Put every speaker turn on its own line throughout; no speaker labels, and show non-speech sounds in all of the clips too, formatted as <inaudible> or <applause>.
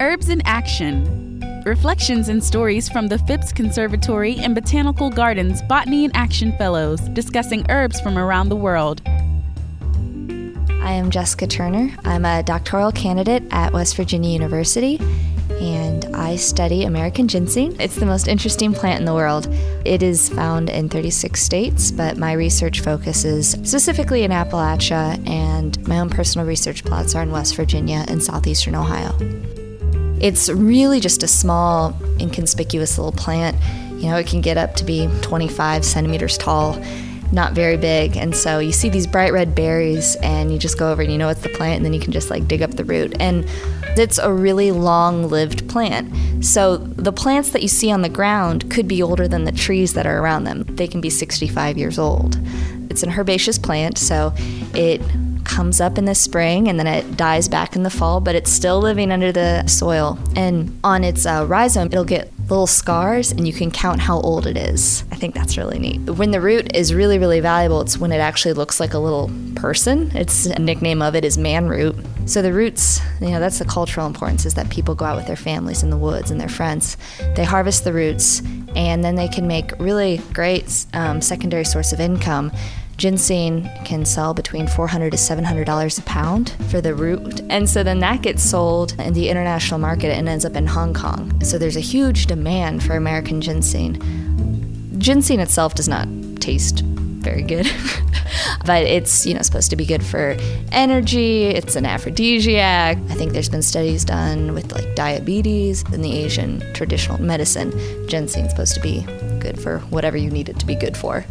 Herbs in Action Reflections and stories from the Phipps Conservatory and Botanical Gardens Botany in Action Fellows discussing herbs from around the world.
I am Jessica Turner. I'm a doctoral candidate at West Virginia University and I study American ginseng. It's the most interesting plant in the world. It is found in 36 states, but my research focuses specifically in Appalachia, and my own personal research plots are in West Virginia and southeastern Ohio. It's really just a small, inconspicuous little plant. You know, it can get up to be 25 centimeters tall, not very big. And so you see these bright red berries, and you just go over and you know it's the plant, and then you can just like dig up the root. And it's a really long lived plant. So the plants that you see on the ground could be older than the trees that are around them. They can be 65 years old. It's an herbaceous plant, so it comes up in the spring and then it dies back in the fall, but it's still living under the soil. And on its uh, rhizome, it'll get little scars and you can count how old it is. I think that's really neat. When the root is really, really valuable, it's when it actually looks like a little person. It's a nickname of it is man root. So the roots, you know, that's the cultural importance is that people go out with their families in the woods and their friends. They harvest the roots and then they can make really great um, secondary source of income ginseng can sell between 400 to $700 a pound for the root. And so then that gets sold in the international market and ends up in Hong Kong. So there's a huge demand for American ginseng. Ginseng itself does not taste very good. <laughs> but it's, you know, supposed to be good for energy, it's an aphrodisiac. I think there's been studies done with like diabetes in the Asian traditional medicine. Ginseng's supposed to be good for whatever you need it to be good for.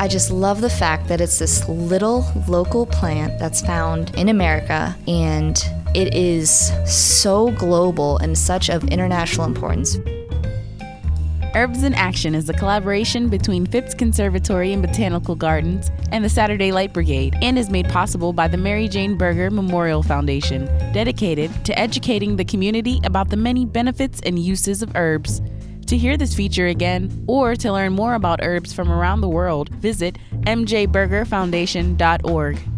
I just love the fact that it's this little local plant that's found in America and it is so global and such of international importance.
Herbs in Action is a collaboration between Phipps Conservatory and Botanical Gardens and the Saturday Light Brigade and is made possible by the Mary Jane Berger Memorial Foundation, dedicated to educating the community about the many benefits and uses of herbs. To hear this feature again or to learn more about herbs from around the world, visit mjbergerfoundation.org.